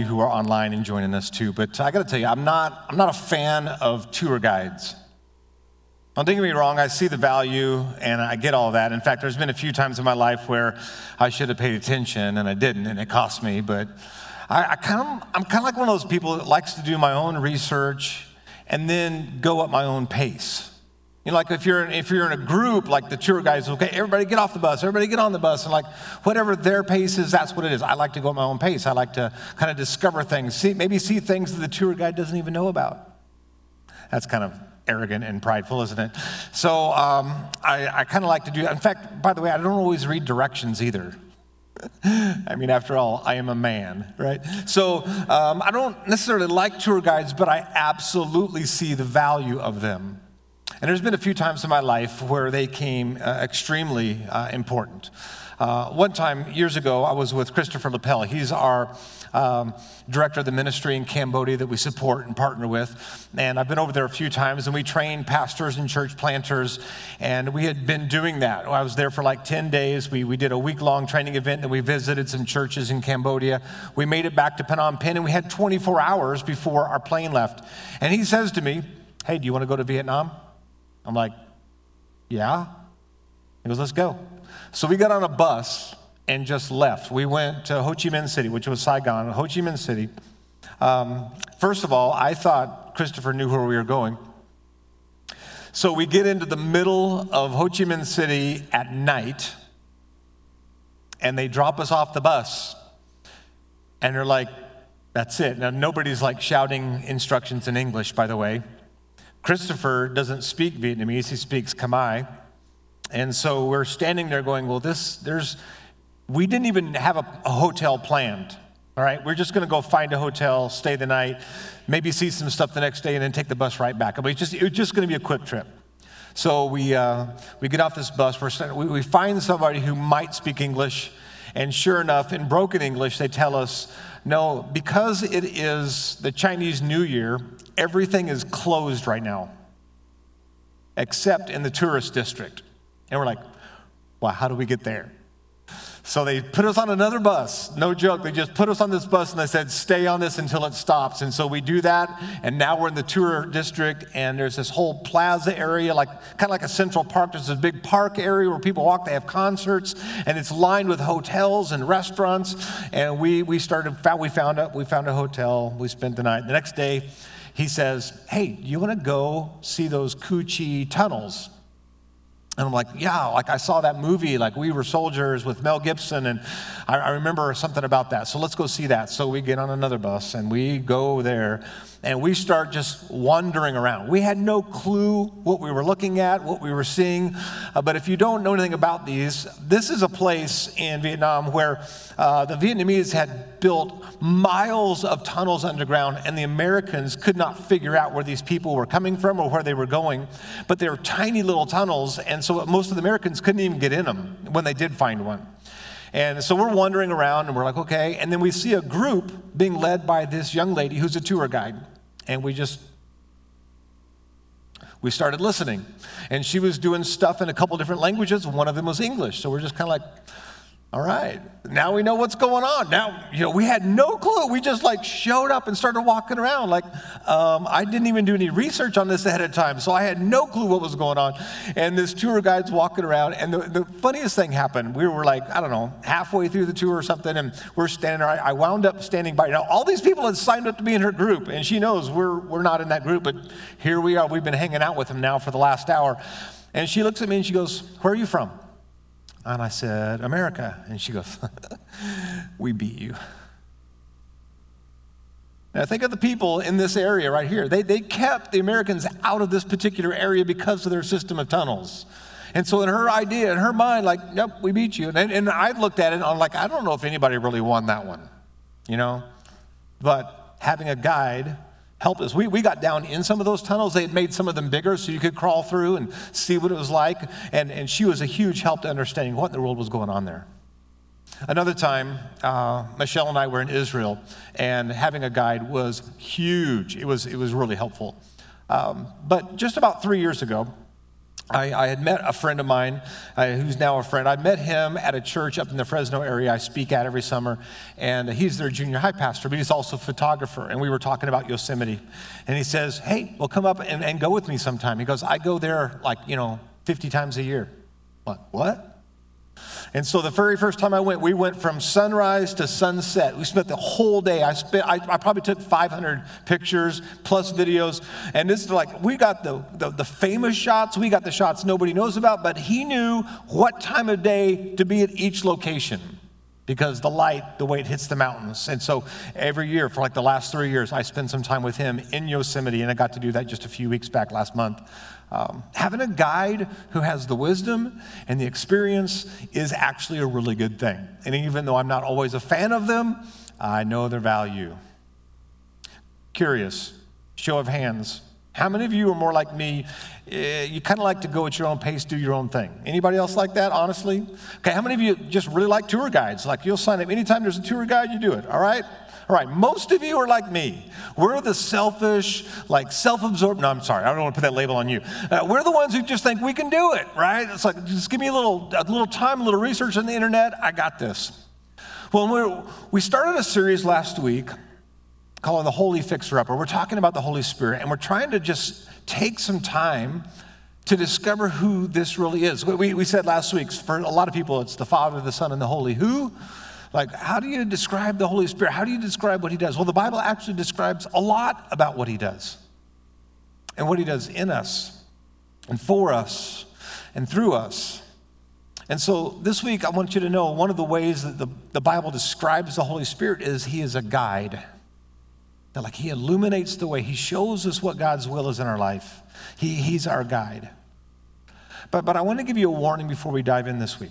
you who are online and joining us too. But I got to tell you, I'm not, I'm not a fan of tour guides. Don't get me wrong, I see the value and I get all that. In fact, there's been a few times in my life where I should have paid attention and I didn't, and it cost me. But I, I kind of, I'm kind of like one of those people that likes to do my own research and then go at my own pace. You know, like if you're, if you're in a group, like the tour guides, okay, everybody get off the bus, everybody get on the bus, and like whatever their pace is, that's what it is. I like to go at my own pace. I like to kind of discover things, see, maybe see things that the tour guide doesn't even know about. That's kind of arrogant and prideful, isn't it? So um, I, I kind of like to do that. In fact, by the way, I don't always read directions either. I mean, after all, I am a man, right? So um, I don't necessarily like tour guides, but I absolutely see the value of them. And there's been a few times in my life where they came uh, extremely uh, important. Uh, one time, years ago, I was with Christopher Lapel. He's our um, director of the ministry in Cambodia that we support and partner with. And I've been over there a few times, and we train pastors and church planters. And we had been doing that. I was there for like 10 days. We, we did a week long training event, and we visited some churches in Cambodia. We made it back to Phnom Penh, and we had 24 hours before our plane left. And he says to me, Hey, do you want to go to Vietnam? I'm like, yeah. He goes, let's go. So we got on a bus and just left. We went to Ho Chi Minh City, which was Saigon, Ho Chi Minh City. Um, first of all, I thought Christopher knew where we were going. So we get into the middle of Ho Chi Minh City at night, and they drop us off the bus. And they're like, that's it. Now, nobody's like shouting instructions in English, by the way. Christopher doesn't speak Vietnamese, he speaks Khmer. And so we're standing there going, well, this, there's, we didn't even have a, a hotel planned. All right, we're just going to go find a hotel, stay the night, maybe see some stuff the next day, and then take the bus right back. But it's just, just going to be a quick trip. So we, uh, we get off this bus, we're, we, we find somebody who might speak English, and sure enough, in broken English, they tell us, no, because it is the Chinese New Year, everything is closed right now, except in the tourist district. And we're like, well, how do we get there? So they put us on another bus. No joke. They just put us on this bus and they said, stay on this until it stops. And so we do that. And now we're in the tour district and there's this whole plaza area, like kind of like a central park. There's this big park area where people walk. They have concerts and it's lined with hotels and restaurants. And we, we started, we found a, we found a hotel. We spent the night. The next day, he says, Hey, you want to go see those Cu Chi tunnels? And I'm like, yeah, like I saw that movie, like We Were Soldiers with Mel Gibson, and I, I, remember something about that. So let's go see that. So we get on another bus and we go there and we start just wandering around. We had no clue what we were looking at, what we were seeing. Uh, but if you don't know anything about these, this is a place in Vietnam where uh, the Vietnamese had built miles of tunnels underground, and the Americans could not figure out where these people were coming from or where they were going. But they were tiny little tunnels, and so most of the Americans couldn't even get in them when they did find one. And so we're wandering around and we're like, okay. And then we see a group being led by this young lady who's a tour guide. And we just we started listening. And she was doing stuff in a couple different languages. One of them was english. So we're just kind of like all right, now we know what's going on. Now, you know, we had no clue. We just like showed up and started walking around. Like, um, I didn't even do any research on this ahead of time, so I had no clue what was going on. And this tour guide's walking around, and the, the funniest thing happened. We were like, I don't know, halfway through the tour or something, and we're standing there. I, I wound up standing by. Now, all these people had signed up to be in her group, and she knows we're, we're not in that group, but here we are. We've been hanging out with them now for the last hour. And she looks at me and she goes, Where are you from? And I said, America. And she goes, We beat you. Now, think of the people in this area right here. They, they kept the Americans out of this particular area because of their system of tunnels. And so, in her idea, in her mind, like, yep, we beat you. And, and I looked at it and I'm like, I don't know if anybody really won that one, you know? But having a guide help us. We, we got down in some of those tunnels. They had made some of them bigger so you could crawl through and see what it was like. And, and she was a huge help to understanding what in the world was going on there. Another time, uh, Michelle and I were in Israel, and having a guide was huge. It was, it was really helpful. Um, but just about three years ago, I, I, had met a friend of mine uh, who's now a friend. I met him at a church up in the Fresno area I speak at every summer, and he's their junior high pastor, but he's also a photographer. And we were talking about Yosemite. And he says, Hey, well, come up and, and go with me sometime. He goes, I go there like, you know, 50 times a year. What? What? And so the very first time I went, we went from sunrise to sunset. We spent the whole day. I spent, I, I probably took 500 pictures plus videos. And this is like, we got the, the, the famous shots, we got the shots nobody knows about, but he knew what time of day to be at each location because the light, the way it hits the mountains. And so every year, for like the last three years, I spend some time with him in Yosemite, and I got to do that just a few weeks back last month. Um, having a guide who has the wisdom and the experience is actually a really good thing. And even though I'm not always a fan of them, I know their value. Curious, show of hands. How many of you are more like me? Uh, you kind of like to go at your own pace, do your own thing. Anybody else like that, honestly? Okay, how many of you just really like tour guides? Like you'll sign up anytime there's a tour guide, you do it, all right? All right, most of you are like me. We're the selfish, like self absorbed. No, I'm sorry, I don't want to put that label on you. Uh, we're the ones who just think we can do it, right? It's like, just give me a little, a little time, a little research on the internet. I got this. Well, we started a series last week called The Holy Fixer Upper. We're talking about the Holy Spirit, and we're trying to just take some time to discover who this really is. We, we said last week, for a lot of people, it's the Father, the Son, and the Holy. Who? Like, how do you describe the Holy Spirit? How do you describe what He does? Well, the Bible actually describes a lot about what He does and what He does in us and for us and through us. And so this week, I want you to know one of the ways that the, the Bible describes the Holy Spirit is He is a guide. That, like, He illuminates the way, He shows us what God's will is in our life. He, he's our guide. But, but I want to give you a warning before we dive in this week.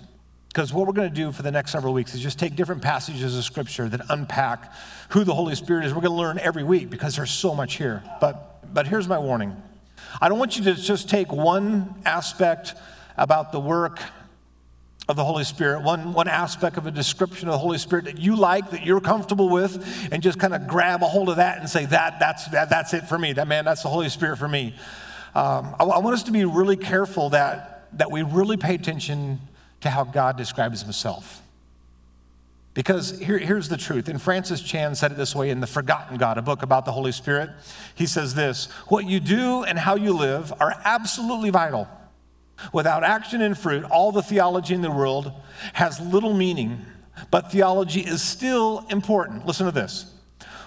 Because what we're going to do for the next several weeks is just take different passages of scripture that unpack who the Holy Spirit is. We're going to learn every week because there's so much here. But, but here's my warning I don't want you to just take one aspect about the work of the Holy Spirit, one, one aspect of a description of the Holy Spirit that you like, that you're comfortable with, and just kind of grab a hold of that and say, that, that's, that, that's it for me. That man, that's the Holy Spirit for me. Um, I, I want us to be really careful that, that we really pay attention to how God describes himself. Because here, here's the truth. And Francis Chan said it this way in The Forgotten God, a book about the Holy Spirit. He says this What you do and how you live are absolutely vital. Without action and fruit, all the theology in the world has little meaning, but theology is still important. Listen to this.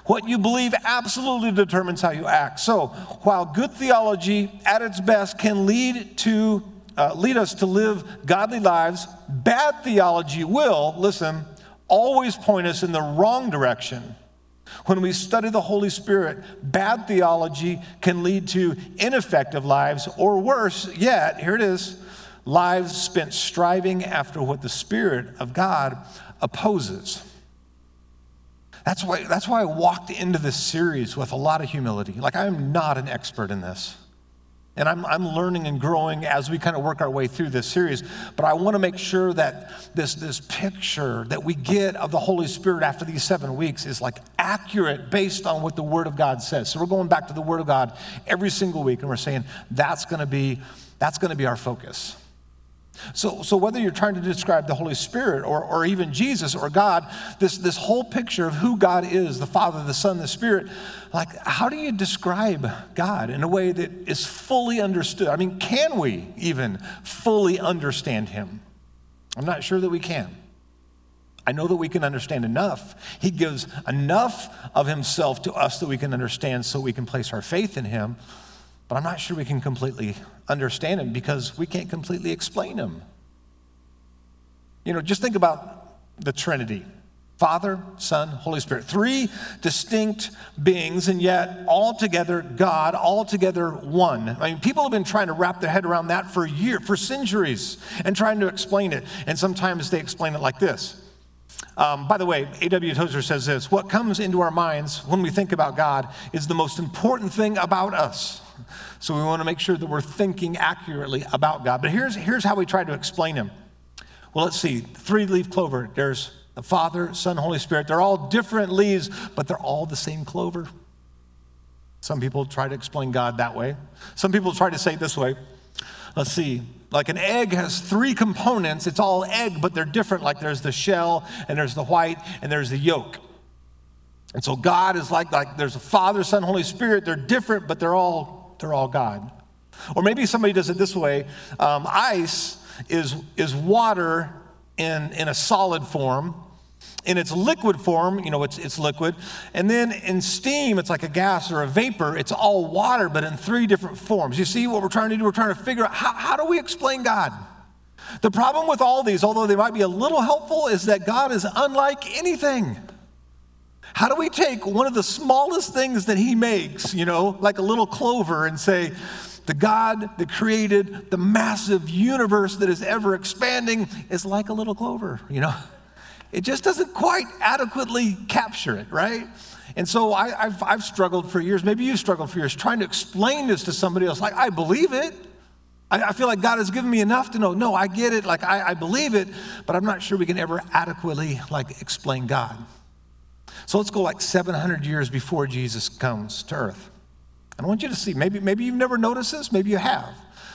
What you believe absolutely determines how you act. So, while good theology at its best can lead to uh, lead us to live godly lives, bad theology will, listen, always point us in the wrong direction. When we study the Holy Spirit, bad theology can lead to ineffective lives, or worse yet, here it is lives spent striving after what the Spirit of God opposes. That's why, that's why I walked into this series with a lot of humility. Like, I'm not an expert in this. And I'm, I'm learning and growing as we kind of work our way through this series. But I want to make sure that this, this picture that we get of the Holy Spirit after these seven weeks is like accurate based on what the Word of God says. So we're going back to the Word of God every single week and we're saying that's going to be, that's going to be our focus. So, so whether you're trying to describe the Holy Spirit or, or even Jesus or God, this, this whole picture of who God is, the Father, the Son, the Spirit, like how do you describe God in a way that is fully understood? I mean, can we even fully understand Him? I'm not sure that we can. I know that we can understand enough. He gives enough of Himself to us that we can understand so we can place our faith in Him. But I'm not sure we can completely understand him because we can't completely explain him. You know, just think about the Trinity Father, Son, Holy Spirit. Three distinct beings, and yet all together God, all together one. I mean, people have been trying to wrap their head around that for years, for centuries, and trying to explain it. And sometimes they explain it like this. Um, by the way, A.W. Tozer says this What comes into our minds when we think about God is the most important thing about us. So we want to make sure that we're thinking accurately about God. But here's, here's how we try to explain Him. Well, let's see. Three leaf clover. There's the Father, Son, Holy Spirit. They're all different leaves, but they're all the same clover. Some people try to explain God that way. Some people try to say it this way Let's see. Like an egg has three components. It's all egg, but they're different. Like there's the shell, and there's the white, and there's the yolk. And so God is like, like there's a Father, Son, Holy Spirit. They're different, but they're all, they're all God. Or maybe somebody does it this way um, ice is, is water in, in a solid form. In its liquid form, you know, it's, it's liquid. And then in steam, it's like a gas or a vapor. It's all water, but in three different forms. You see what we're trying to do? We're trying to figure out how, how do we explain God? The problem with all these, although they might be a little helpful, is that God is unlike anything. How do we take one of the smallest things that He makes, you know, like a little clover, and say, the God that created the massive universe that is ever expanding is like a little clover, you know? It just doesn't quite adequately capture it, right? And so I, have I've struggled for years, maybe you've struggled for years, trying to explain this to somebody else. Like, I believe it. I, I feel like God has given me enough to know, no, I get it, like I, I believe it, but I'm not sure we can ever adequately like explain God. So let's go like 700 years before Jesus comes to earth. And I want you to see, maybe, maybe you've never noticed this, maybe you have.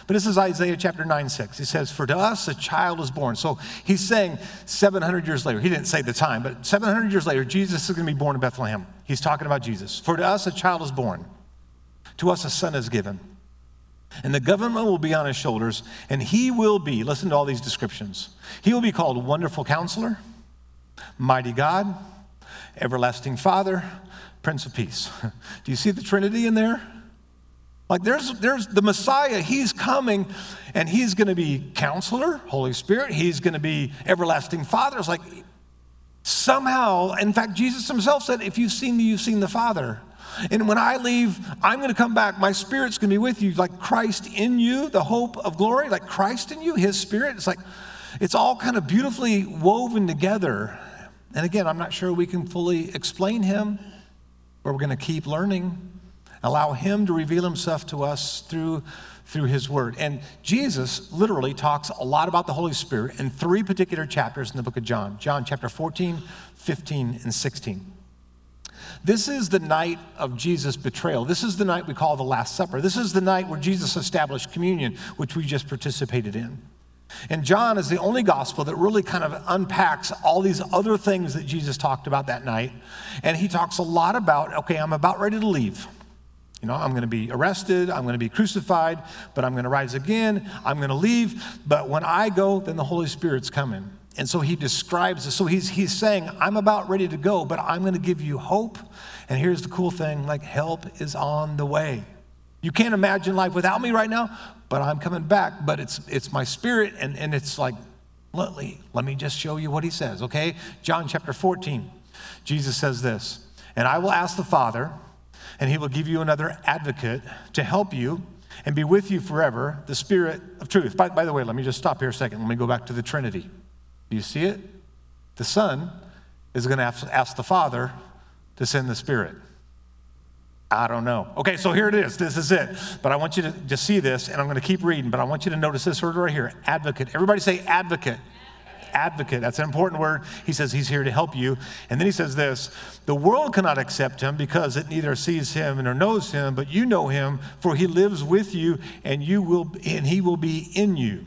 But this is Isaiah chapter 9, 6. He says, For to us a child is born. So he's saying 700 years later, he didn't say the time, but 700 years later, Jesus is going to be born in Bethlehem. He's talking about Jesus. For to us a child is born, to us a son is given. And the government will be on his shoulders, and he will be, listen to all these descriptions. He will be called Wonderful Counselor, Mighty God, Everlasting Father, Prince of Peace. Do you see the Trinity in there? Like there's there's the Messiah, he's coming and he's going to be counselor, Holy Spirit, he's going to be everlasting Father. It's like somehow, in fact, Jesus himself said, if you've seen me, you've seen the Father. And when I leave, I'm going to come back. My spirit's going to be with you, like Christ in you, the hope of glory, like Christ in you, his spirit. It's like, it's all kind of beautifully woven together. And again, I'm not sure we can fully explain him, but we're going to keep learning. Allow Him to reveal Himself to us through, through His Word. And Jesus literally talks a lot about the Holy Spirit in three particular chapters in the book of John John chapter 14, 15, and 16. This is the night of Jesus' betrayal. This is the night we call the Last Supper. This is the night where Jesus established communion, which we just participated in. And John is the only gospel that really kind of unpacks all these other things that Jesus talked about that night. And he talks a lot about, okay, I'm about ready to leave. You know, I'm going to be arrested, I'm going to be crucified, but I'm going to rise again, I'm going to leave. But when I go, then the Holy Spirit's coming. And so he describes this. So he's, he's saying, I'm about ready to go, but I'm going to give you hope. And here's the cool thing like, help is on the way. You can't imagine life without me right now, but I'm coming back. But it's, it's my spirit, and, and it's like, let me, let me just show you what he says, okay? John chapter 14, Jesus says this, and I will ask the Father, and he will give you another advocate to help you and be with you forever, the Spirit of truth. By, by the way, let me just stop here a second. Let me go back to the Trinity. Do you see it? The Son is going to ask, ask the Father to send the Spirit. I don't know. Okay, so here it is. This is it. But I want you to just see this, and I'm going to keep reading, but I want you to notice this word right here advocate. Everybody say advocate advocate. That's an important word. He says he's here to help you. And then he says this the world cannot accept him because it neither sees him nor knows him, but you know him, for he lives with you and you will and he will be in you.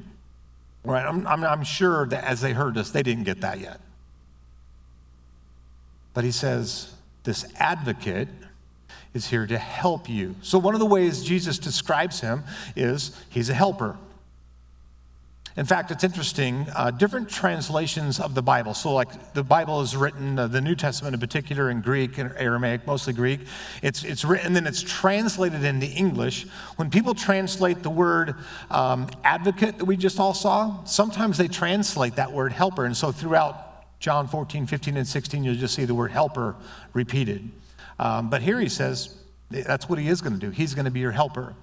Right? I'm, I'm, I'm sure that as they heard this, they didn't get that yet. But he says, this advocate is here to help you. So, one of the ways Jesus describes him is he's a helper. In fact, it's interesting, uh, different translations of the Bible. So, like the Bible is written, uh, the New Testament in particular, in Greek and Aramaic, mostly Greek. It's, it's written, then it's translated into English. When people translate the word um, advocate that we just all saw, sometimes they translate that word helper. And so, throughout John 14, 15, and 16, you'll just see the word helper repeated. Um, but here he says, that's what he is going to do. He's going to be your helper.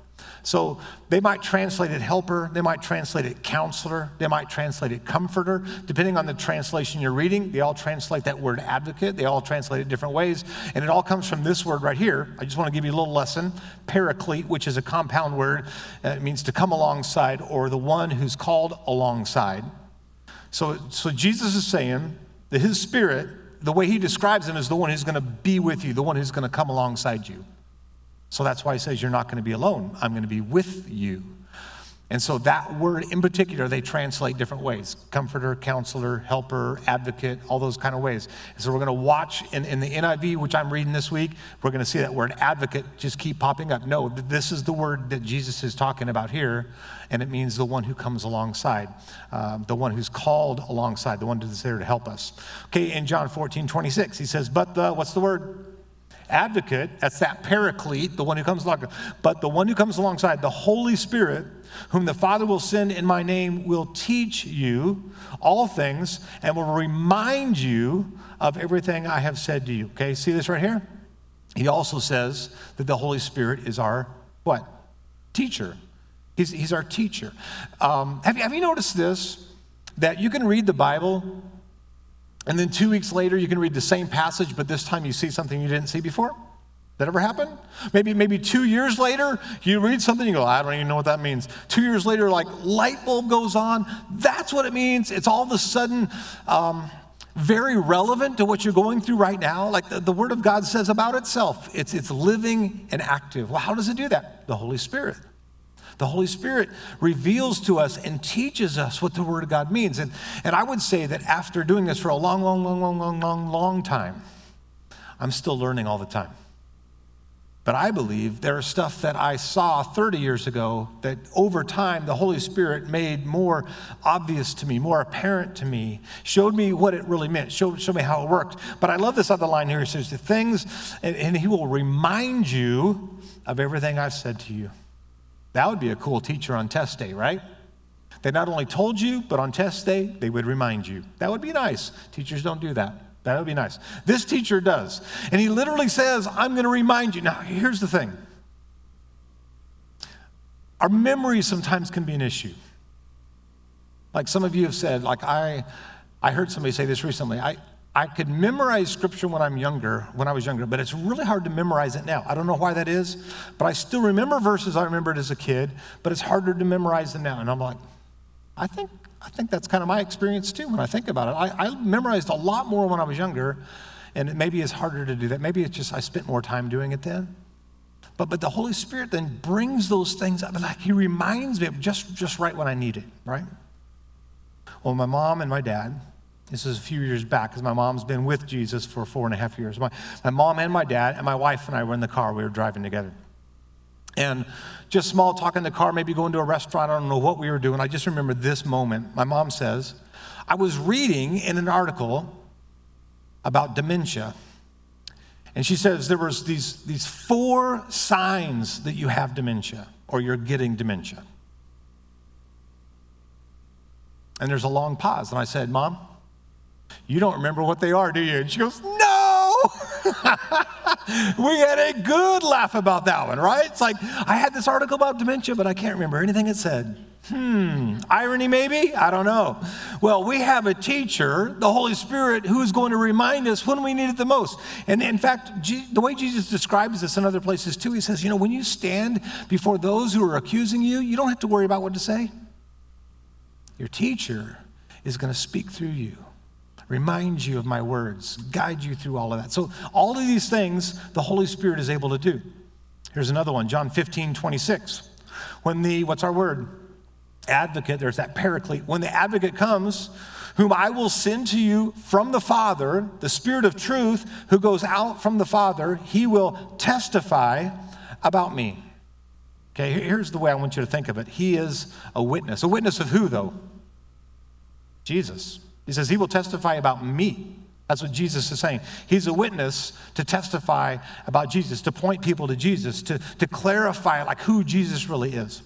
So they might translate it helper, they might translate it counselor, they might translate it comforter. Depending on the translation you're reading, they all translate that word advocate, they all translate it different ways. And it all comes from this word right here. I just want to give you a little lesson paraclete, which is a compound word. Uh, it means to come alongside or the one who's called alongside. So, so Jesus is saying that his spirit, the way he describes him, is the one who's going to be with you, the one who's going to come alongside you. So that's why he says, You're not going to be alone. I'm going to be with you. And so that word in particular, they translate different ways comforter, counselor, helper, advocate, all those kind of ways. And so we're going to watch in, in the NIV, which I'm reading this week, we're going to see that word advocate just keep popping up. No, this is the word that Jesus is talking about here, and it means the one who comes alongside, um, the one who's called alongside, the one who's there to help us. Okay, in John 14, 26, he says, But the, what's the word? Advocate, that's that paraclete, the one who comes along, but the one who comes alongside, the Holy Spirit, whom the Father will send in my name, will teach you all things and will remind you of everything I have said to you. Okay, see this right here? He also says that the Holy Spirit is our what? Teacher. He's, he's our teacher. Um, have, you, have you noticed this? That you can read the Bible and then two weeks later, you can read the same passage, but this time you see something you didn't see before. That ever happen? Maybe, maybe two years later, you read something, you go, I don't even know what that means. Two years later, like light bulb goes on. That's what it means. It's all of a sudden um, very relevant to what you're going through right now. Like the, the Word of God says about itself, it's, it's living and active. Well, how does it do that? The Holy Spirit. The Holy Spirit reveals to us and teaches us what the Word of God means. And, and I would say that after doing this for a long, long, long, long, long, long, long time, I'm still learning all the time. But I believe there is stuff that I saw 30 years ago that over time the Holy Spirit made more obvious to me, more apparent to me, showed me what it really meant, showed, showed me how it worked. But I love this other line here. It says, The things, and, and He will remind you of everything I've said to you. That would be a cool teacher on test day, right? They not only told you, but on test day, they would remind you. That would be nice. Teachers don't do that. That would be nice. This teacher does. And he literally says, I'm going to remind you. Now, here's the thing our memory sometimes can be an issue. Like some of you have said, like I, I heard somebody say this recently. I, I could memorize scripture when I'm younger, when I was younger, but it's really hard to memorize it now. I don't know why that is, but I still remember verses I remembered as a kid, but it's harder to memorize them now. And I'm like, I think, I think that's kind of my experience too when I think about it. I, I memorized a lot more when I was younger, and it maybe it's harder to do that. Maybe it's just I spent more time doing it then. But, but the Holy Spirit then brings those things up, like He reminds me of just, just right when I need it, right? Well, my mom and my dad, this is a few years back because my mom's been with Jesus for four and a half years. My, my mom and my dad, and my wife and I were in the car. We were driving together. And just small talk in the car, maybe going to a restaurant. I don't know what we were doing. I just remember this moment. My mom says, I was reading in an article about dementia. And she says there was these, these four signs that you have dementia or you're getting dementia. And there's a long pause. And I said, Mom, you don't remember what they are, do you? And she goes, No. we had a good laugh about that one, right? It's like, I had this article about dementia, but I can't remember anything it said. Hmm, irony maybe? I don't know. Well, we have a teacher, the Holy Spirit, who is going to remind us when we need it the most. And in fact, the way Jesus describes this in other places too, he says, you know, when you stand before those who are accusing you, you don't have to worry about what to say. Your teacher is going to speak through you remind you of my words, guide you through all of that. So, all of these things the Holy Spirit is able to do. Here's another one John 15, 26. When the, what's our word? Advocate, there's that paraclete. When the advocate comes, whom I will send to you from the Father, the Spirit of truth, who goes out from the Father, he will testify about me. Okay, here's the way I want you to think of it. He is a witness. A witness of who, though? Jesus. He says, He will testify about me. That's what Jesus is saying. He's a witness to testify about Jesus, to point people to Jesus, to, to clarify like who Jesus really is.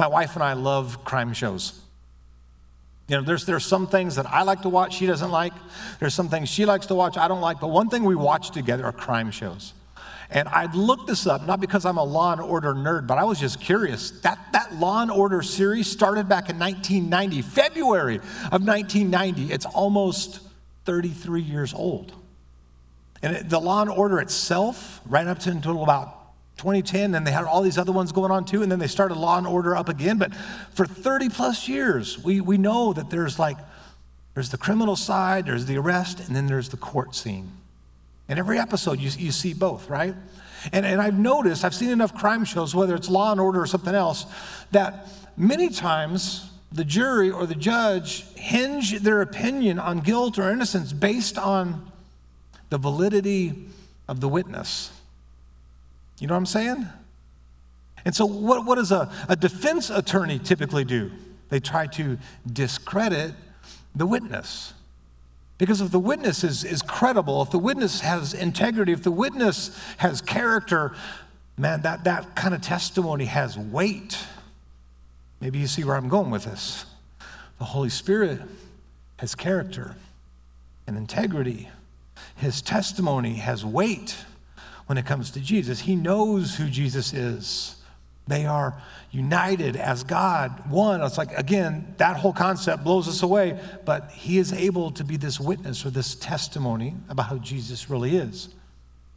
My wife and I love crime shows. You know, there's, there's some things that I like to watch, she doesn't like. There's some things she likes to watch, I don't like. But one thing we watch together are crime shows. And I'd looked this up, not because I'm a Law and Order nerd, but I was just curious. That, that Law and Order series started back in 1990, February of 1990. It's almost 33 years old. And the Law and Order itself, ran up to until about 2010, and they had all these other ones going on too, and then they started Law and Order up again. But for 30 plus years, we, we know that there's like, there's the criminal side, there's the arrest, and then there's the court scene. In every episode, you, you see both, right? And, and I've noticed, I've seen enough crime shows, whether it's Law and Order or something else, that many times the jury or the judge hinge their opinion on guilt or innocence based on the validity of the witness. You know what I'm saying? And so, what, what does a, a defense attorney typically do? They try to discredit the witness. Because if the witness is, is credible, if the witness has integrity, if the witness has character, man, that, that kind of testimony has weight. Maybe you see where I'm going with this. The Holy Spirit has character and integrity. His testimony has weight when it comes to Jesus. He knows who Jesus is. They are united as God, one. It's like, again, that whole concept blows us away, but he is able to be this witness or this testimony about how Jesus really is.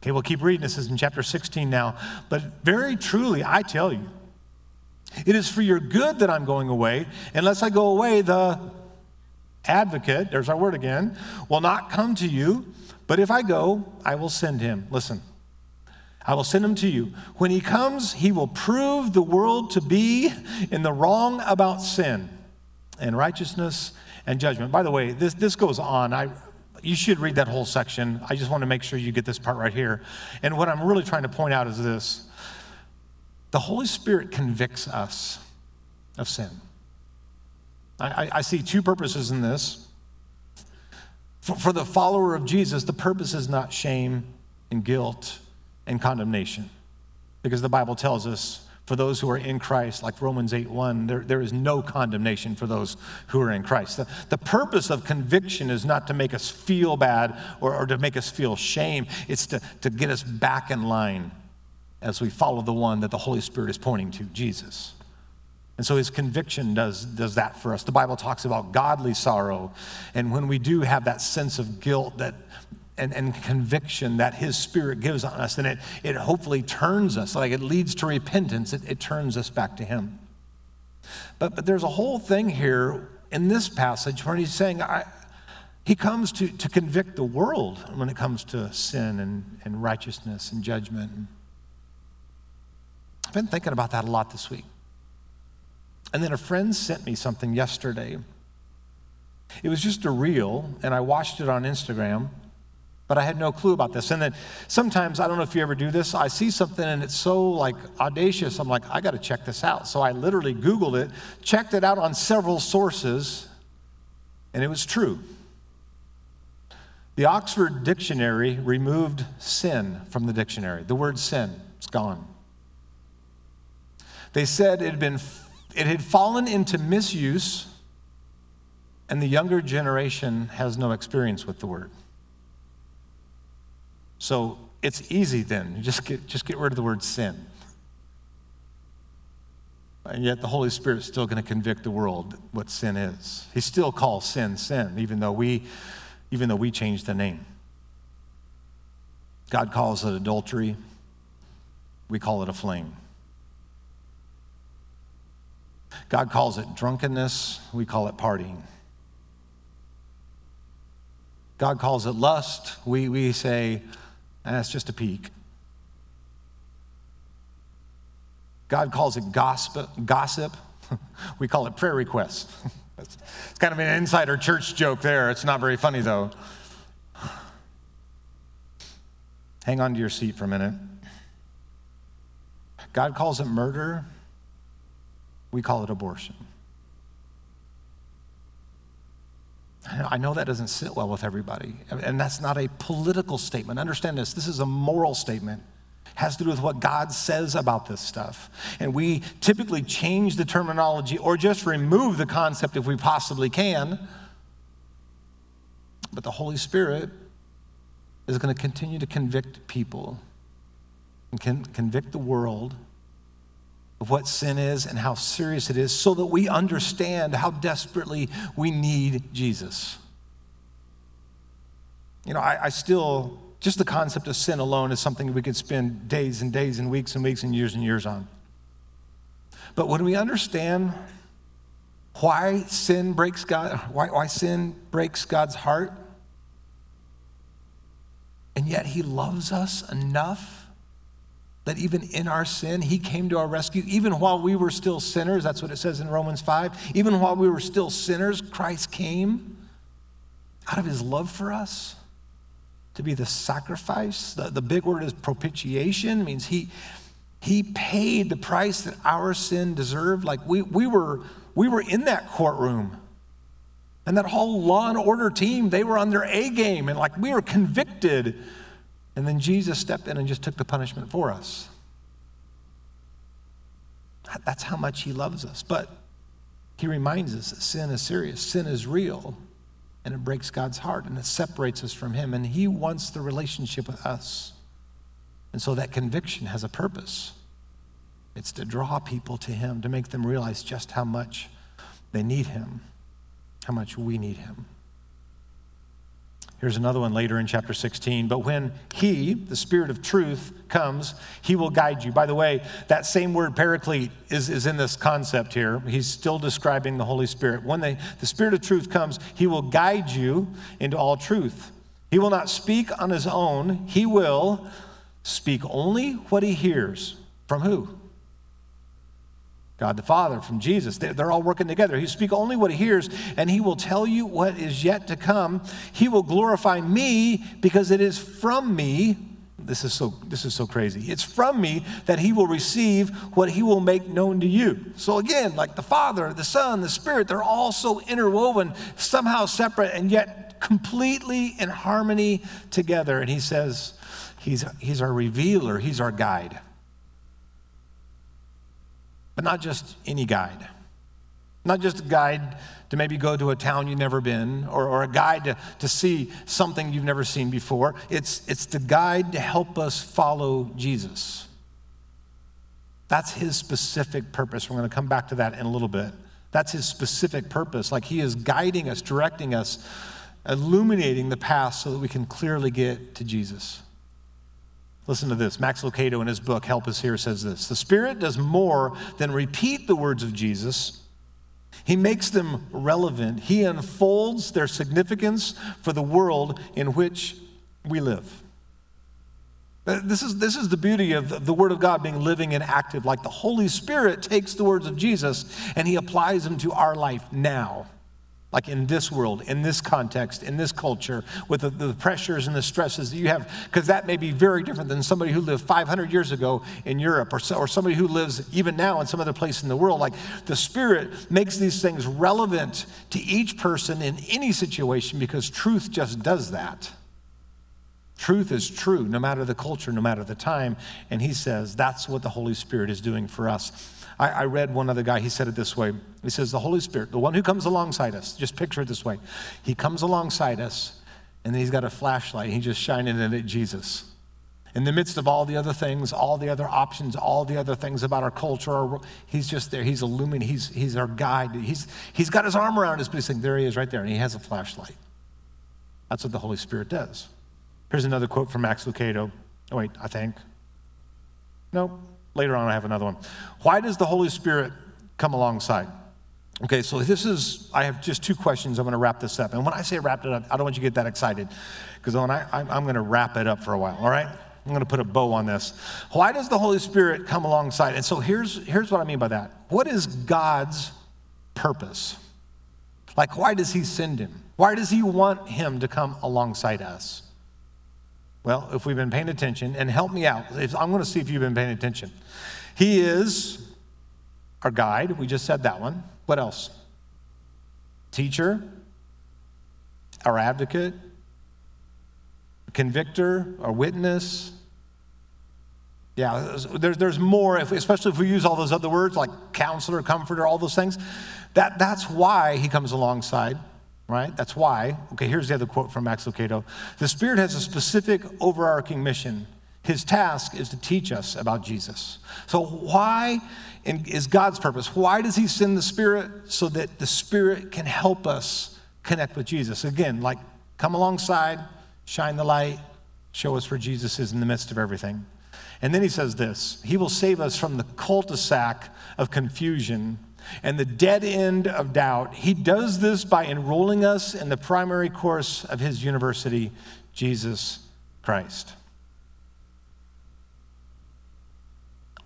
Okay, we'll keep reading. This is in chapter 16 now. But very truly, I tell you, it is for your good that I'm going away. Unless I go away, the advocate, there's our word again, will not come to you. But if I go, I will send him. Listen, I will send him to you. When he comes, he will prove the world to be in the wrong about sin and righteousness and judgment. By the way, this, this goes on. I, you should read that whole section. I just want to make sure you get this part right here. And what I'm really trying to point out is this the Holy Spirit convicts us of sin. I, I, see two purposes in this. For, for the follower of Jesus, the purpose is not shame and guilt and condemnation. Because the Bible tells us for those who are in Christ, like Romans 8 1, there, there is no condemnation for those who are in Christ. The, the purpose of conviction is not to make us feel bad or, or to make us feel shame, it's to, to get us back in line as we follow the one that the Holy Spirit is pointing to, Jesus. And so his conviction does, does that for us. The Bible talks about godly sorrow. And when we do have that sense of guilt that, and, and conviction that his spirit gives on us, And it, it hopefully turns us, like it leads to repentance, it, it turns us back to him. But, but there's a whole thing here in this passage where he's saying, I, he comes to, to convict the world when it comes to sin and, and righteousness and judgment. I've been thinking about that a lot this week. And then a friend sent me something yesterday. It was just a reel, and I watched it on Instagram, but I had no clue about this. And then sometimes, I don't know if you ever do this, I see something and it's so like audacious, I'm like, I got to check this out. So I literally Googled it, checked it out on several sources, and it was true. The Oxford Dictionary removed sin from the dictionary. The word sin, it's gone. They said it had, been, it had fallen into misuse, and the younger generation has no experience with the word. So it's easy then. just get, just get rid of the word sin. And yet the Holy Spirit's still going to convict the world what sin is. He still calls sin sin, even though we, even though we changed the name. God calls it adultery. We call it a flame. God calls it drunkenness, we call it partying. God calls it lust, we, we say, Ah, that's just a peek. God calls it gossip, gossip. we call it prayer requests. it's kind of an insider church joke there. It's not very funny, though. Hang on to your seat for a minute. God calls it murder. We call it abortion. I know that doesn't sit well with everybody, and that's not a political statement. Understand this this is a moral statement. It has to do with what God says about this stuff. And we typically change the terminology or just remove the concept if we possibly can. But the Holy Spirit is going to continue to convict people and convict the world of what sin is and how serious it is so that we understand how desperately we need Jesus. You know, I, I, still, just the concept of sin alone is something we could spend days and days and weeks and weeks and years and years on. But when we understand why sin breaks God, why, why sin breaks God's heart, and And yet he loves us enough that even in our sin, he came to our rescue. Even while we were still sinners, that's what it says in Romans 5. Even while we were still sinners, Christ came out of his love for us to be the sacrifice. The, the big word is propitiation, means he, he paid the price that our sin deserved. Like we, we, were, we were in that courtroom. And that whole law and order team, they were on their A game and like we were convicted. And then Jesus stepped in and just took the punishment for us. That's how much he loves us. But he reminds us that sin is serious, sin is real and it breaks God's heart and it separates us from Him. And He wants the relationship with us. And so that conviction has a purpose it's to draw people to Him, to make them realize just how much they need Him, how much we need Him. Here's another one later in chapter 16. But when He, the Spirit of truth, comes, He will guide you. By the way, that same word paraclete is, is in this concept here. He's still describing the Holy Spirit. When they, the Spirit of truth comes, He will guide you into all truth. He will not speak on His own, He will speak only what He hears. From who? God the Father, from Jesus. They're all working together. He speak only what he hears, and he will tell you what is yet to come. He will glorify me because it is from me. This is so this is so crazy. It's from me that he will receive what he will make known to you. So again, like the Father, the Son, the Spirit, they're all so interwoven, somehow separate, and yet completely in harmony together. And he says, He's, he's our revealer, he's our guide but not just any guide. Not just a guide to maybe go to a town you've never been or, or a guide to, to see something you've never seen before. It's, it's the guide to help us follow Jesus. That's his specific purpose. We're going to come back to that in a little bit. That's his specific purpose. Like he is guiding us, directing us, illuminating the path so that we can clearly get to Jesus. Listen to this. Max Lucado in his book, Help Is Here, says this The Spirit does more than repeat the words of Jesus, He makes them relevant. He unfolds their significance for the world in which we live. Uh, this is, this is the beauty of the Word of God being living and active. Like the Holy Spirit takes the words of Jesus and He applies them to our life now like in this world, in this context, in this culture, with the, the pressures and the stresses that you have, because that may be very different than somebody who lived 500 years ago in Europe or, so, or somebody who lives even now in some other place in the world. Like the Spirit makes these things relevant to each person in any situation because truth just does that. Truth is true no matter the culture, no matter the time. And he says that's what the Holy Spirit is doing for us. I, I, read one other guy, he said it this way. He says, The Holy Spirit, the one who comes alongside us, just picture it this way. He comes alongside us, and then he's got a flashlight, he's just shining it at Jesus. In the midst of all the other things, all the other options, all the other things about our culture, he's just there. He's illuminating, he's, he's our guide. He's, he's got his arm around us, but he's saying, There he is right there, and he has a flashlight. That's what the Holy Spirit does. Here's another quote from Max Lucado. Oh, wait, I think. No, Later on, I have another one. Why does the Holy Spirit come alongside? Okay, so this is, I have just two questions. I'm going to wrap this up. And when I say wrap it up, I don't want you to get that excited because when I, I'm going to wrap it up for a while, all right? I'm going to put a bow on this. Why does the Holy Spirit come alongside? And so here's, here's what I mean by that. What is God's purpose? Like, why does He send Him? Why does He want Him to come alongside us? Well, if we've been paying attention, and help me out, I'm going to see if you've been paying attention. He is our guide. We just said that one. What else? Teacher, our advocate, convictor, our witness. Yeah, there's, there's more, especially if we use all those other words like counselor, comforter, all those things. That, that's why he comes alongside right? That's why. Okay, here's the other quote from Max Lucado. The Spirit has a specific overarching mission. His task is to teach us about Jesus. So, why is God's purpose? Why does He send the Spirit? So that the Spirit can help us connect with Jesus. Again, like come alongside, shine the light, show us where Jesus is in the midst of everything. And then He says this He will save us from the cul de sac of confusion and the dead end of doubt. He does this by enrolling us in the primary course of his university, Jesus Christ.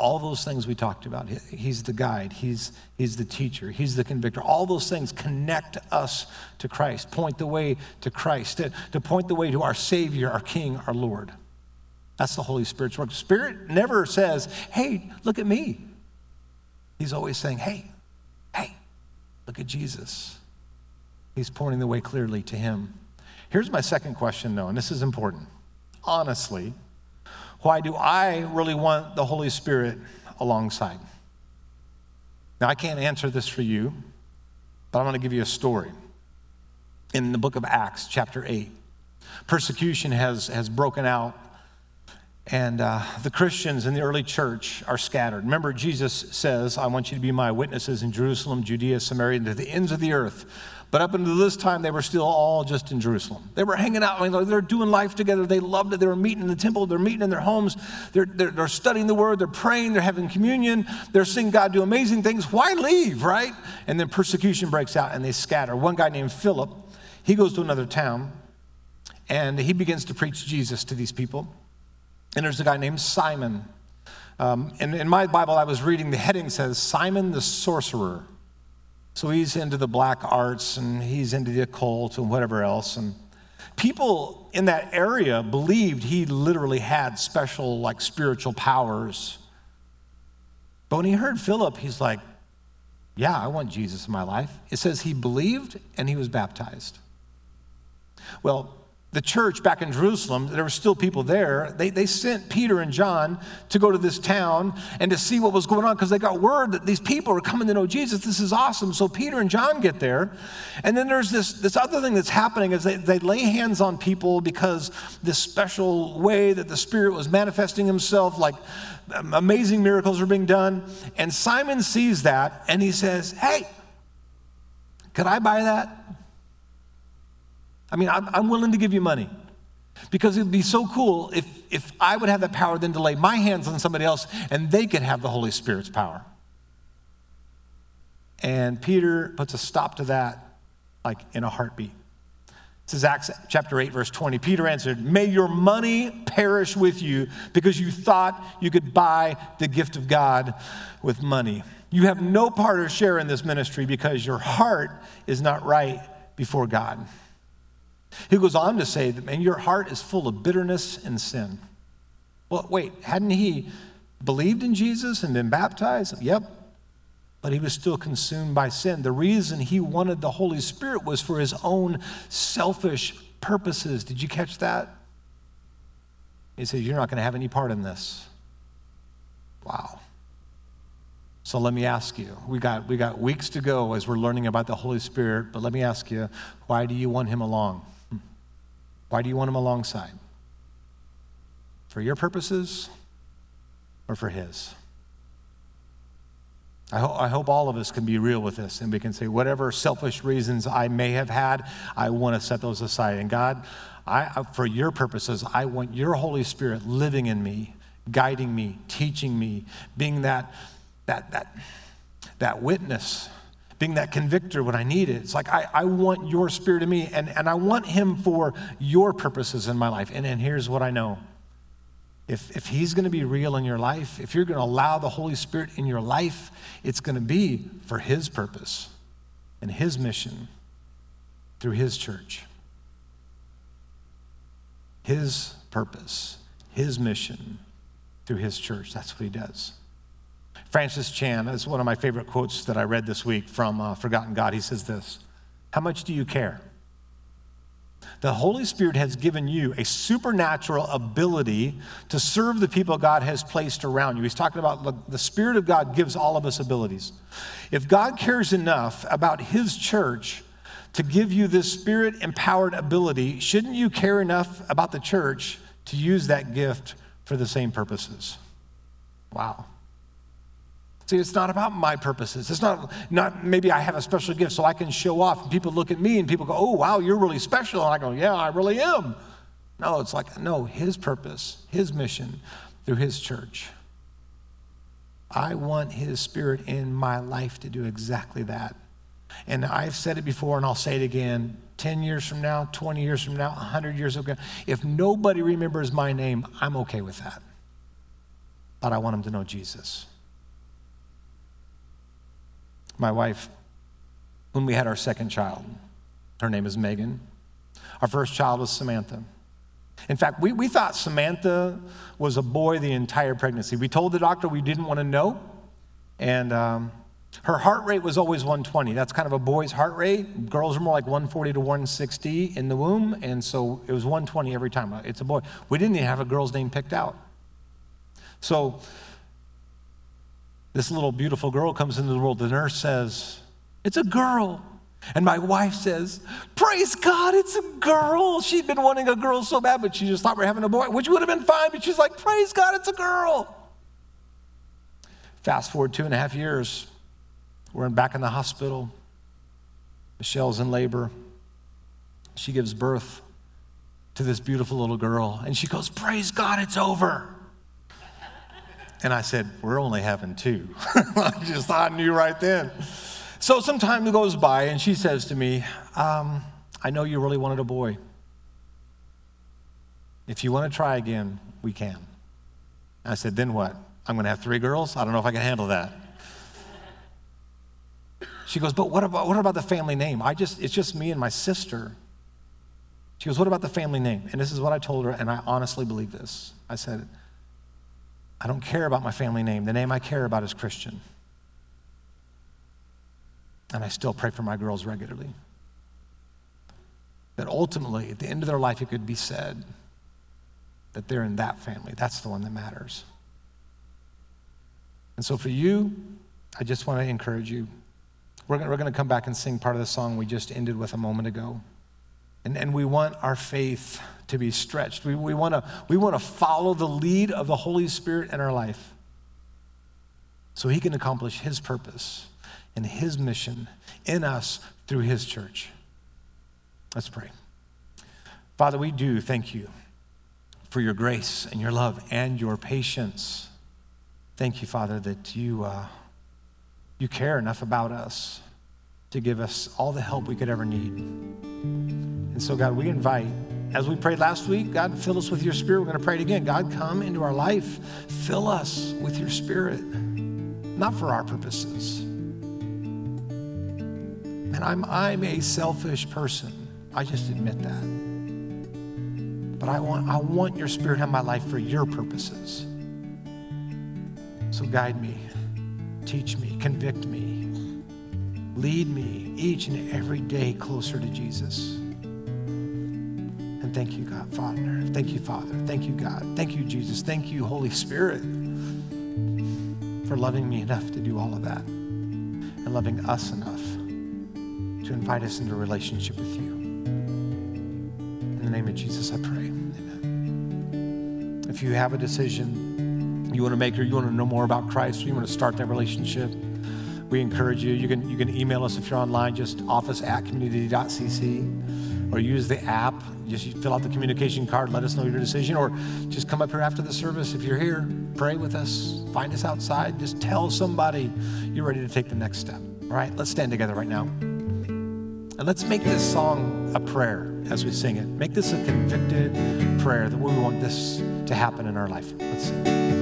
all those things we talked about. He's the guide, he's, he's the teacher, he's the convictor. All those things connect us to Christ, point the way to Christ, to, to point the way to our Savior, our King, our Lord. That's the Holy Spirit's work. Spirit never says, hey, look at me. He's always saying, hey, hey, look at Jesus. He's pointing the way clearly to Him. Here's my second question, though, and this is important. Honestly, why do I really want the Holy Spirit alongside? Now, I can't answer this for you, but I'm going to give you a story. In the book of Acts, chapter 8, persecution has, has broken out, and uh, the Christians in the early church are scattered. Remember, Jesus says, I want you to be my witnesses in Jerusalem, Judea, Samaria, and to the ends of the earth. But up until this time, they were still all just in Jerusalem. They were hanging out. I mean, they're doing life together. They loved it. They were meeting in the temple. They're meeting in their homes. They're, they're, they're studying the word. They're praying. They're having communion. They're seeing God do amazing things. Why leave, right? And then persecution breaks out and they scatter. One guy named Philip, he goes to another town and he begins to preach Jesus to these people. And there's a guy named Simon. Um, and in my Bible, I was reading, the heading says Simon the sorcerer. So he's into the black arts and he's into the occult and whatever else. And people in that area believed he literally had special, like, spiritual powers. But when he heard Philip, he's like, Yeah, I want Jesus in my life. It says he believed and he was baptized. Well, the church back in Jerusalem, there were still people there. They, they sent Peter and John to go to this town and to see what was going on because they got word that these people are coming to know Jesus. This is awesome. So Peter and John get there. And then there's this, this other thing that's happening is they, they lay hands on people because this special way that the Spirit was manifesting himself, like um, amazing miracles are being done. And Simon sees that and he says, Hey, could I buy that? I mean, I'm, willing to give you money because it would be so cool if, if I would have that power then to lay my hands on somebody else and they could have the Holy Spirit's power. And Peter puts a stop to that like in a heartbeat. This is Acts chapter 8, verse 20. Peter answered, May your money perish with you because you thought you could buy the gift of God with money. You have no part or share in this ministry because your heart is not right before God. He goes on to say that, man, your heart is full of bitterness and sin. Well, wait, hadn't he believed in Jesus and been baptized? Yep. But he was still consumed by sin. The reason he wanted the Holy Spirit was for his own selfish purposes. Did you catch that? He says, You're not going to have any part in this. Wow. So let me ask you, we got, we got weeks to go as we're learning about the Holy Spirit, but let me ask you, why do you want him along? Why do you want him alongside? For your purposes or for his? I, ho- I, hope all of us can be real with this and we can say, whatever selfish reasons I may have had, I want to set those aside. And God, I, for your purposes, I want your Holy Spirit living in me, guiding me, teaching me, being that, that, that, that witness being that convictor when I need it. It's like, I, I want your spirit in me, and, and I want him for your purposes in my life. And, and here's what I know if, if he's going to be real in your life, if you're going to allow the Holy Spirit in your life, it's going to be for his purpose and his mission through his church. His purpose, his mission through his church. That's what he does. Francis Chan is one of my favorite quotes that I read this week from uh, Forgotten God. He says this How much do you care? The Holy Spirit has given you a supernatural ability to serve the people God has placed around you. He's talking about the Spirit of God gives all of us abilities. If God cares enough about His church to give you this Spirit empowered ability, shouldn't you care enough about the church to use that gift for the same purposes? Wow. See, it's not about my purposes. It's not, not maybe I have a special gift so I can show off. And people look at me and people go, oh, wow, you're really special. And I go, yeah, I really am. No, it's like, no, his purpose, his mission through his church. I want his spirit in my life to do exactly that. And I've said it before and I'll say it again 10 years from now, 20 years from now, 100 years ago, if nobody remembers my name, I'm okay with that. But I want them to know Jesus. My wife, when we had our second child, her name is Megan. Our first child was Samantha. In fact, we, we thought Samantha was a boy the entire pregnancy. We told the doctor we didn't want to know. And um, her heart rate was always 120. That's kind of a boy's heart rate. Girls are more like 140 to 160 in the womb. And so it was 120 every time. It's a boy. We didn't even have a girl's name picked out. So this little beautiful girl comes into the world. The nurse says, It's a girl. And my wife says, Praise God, it's a girl. She'd been wanting a girl so bad, but she just thought we are having a boy, which would have been fine. But she's like, Praise God, it's a girl. Fast forward two and a half years, we're back in the hospital. Michelle's in labor. She gives birth to this beautiful little girl, and she goes, Praise God, it's over. And I said, We're only having two. I just I knew right then. So some time goes by, and she says to me, um, I know you really wanted a boy. If you want to try again, we can. I said, Then what? I'm going to have three girls? I don't know if I can handle that. She goes, But what about, what about the family name? I just, it's just me and my sister. She goes, What about the family name? And this is what I told her, and I honestly believe this. I said, I don't care about my family name. The name I care about is Christian. And I still pray for my girls regularly. That ultimately, at the end of their life, it could be said that they're in that family. That's the one that matters. And so for you, I just want to encourage you. We're going, we're going to come back and sing part of the song we just ended with a moment ago. And, and we want our faith to be stretched. We, we want to we want to follow the lead of the Holy Spirit in our life so he can accomplish his purpose and his mission in us through his church. Let's pray. Father, we do thank you for your grace and your love and your patience. Thank you, Father, that you, uh, you care enough about us to give us all the help we could ever need. And so, God, we invite, as we prayed last week, God, fill us with your spirit. We're going to pray it again. God, come into our life. Fill us with your spirit, not for our purposes and I'm, I'm a selfish person. I just admit that. But I want, I want your spirit in my life for your purposes. So guide me, teach me, convict me, lead me each and every day closer to Jesus. And thank you, God, Father. Thank you, Father. Thank you, God. Thank you, Jesus. Thank you, Holy Spirit, for loving me enough to do all of that and loving us enough to invite us into a relationship with you. In the name of Jesus, I pray. Amen. If you have a decision you want to make or you want to know more about Christ or you want to start that relationship, we encourage you. You can, you can email us if you're online, just office at community.cc, or use the app. Just fill out the communication card, let us know your decision, or just come up here after the service. If you're here, pray with us, find us outside, just tell somebody you're ready to take the next step. All right, let's stand together right now. And let's make this song a prayer as we sing it. Make this a convicted prayer that we want this to happen in our life. Let's sing.